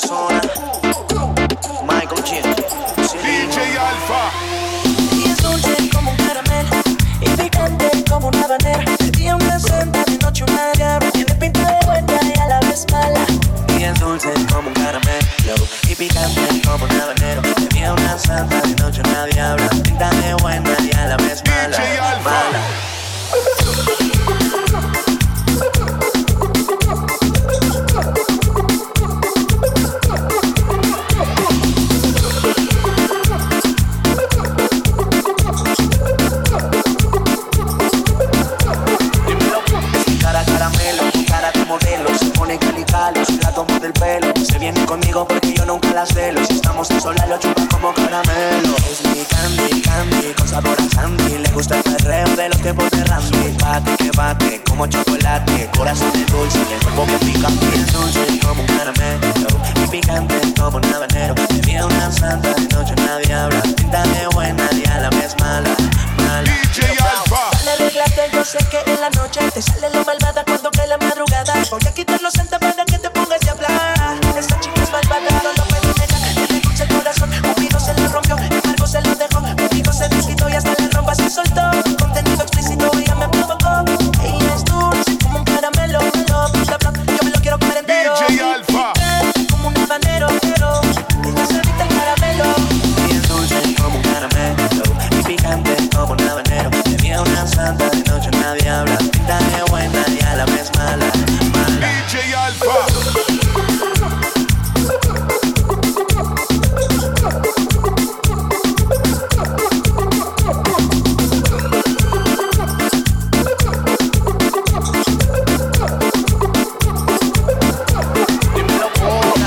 Zona. Michael G. DJ Alfa. Y es dulce como un caramelo y picante como una habanero. Día una santa, de noche una diabla. Tiene pinta de buena y a la vez mala. Y es dulce como un caramelo y picante como un habanero. De día una santa, de noche una diabla. Pinta de buena y a la vez mala. Las estamos en sola lo chupa como caramelo. Es mi candy, candy, con sabor a sandy Le gusta el perreo de los tiempos de Randy. Bate que bate, como chocolate. Corazón de dulce, el cuerpo bien picante Es dulce como un caramelo diabla Pinta de buena y a la vez mala, mala DJ Alfa.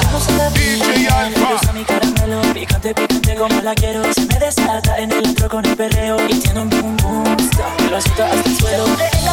Vamos a la DJ vida, Alfa. le gusta mi caramelo Picante, picante como la quiero Se me desata en el antro con el perreo Y tiene un boom boom stop, Lo siento hasta el suelo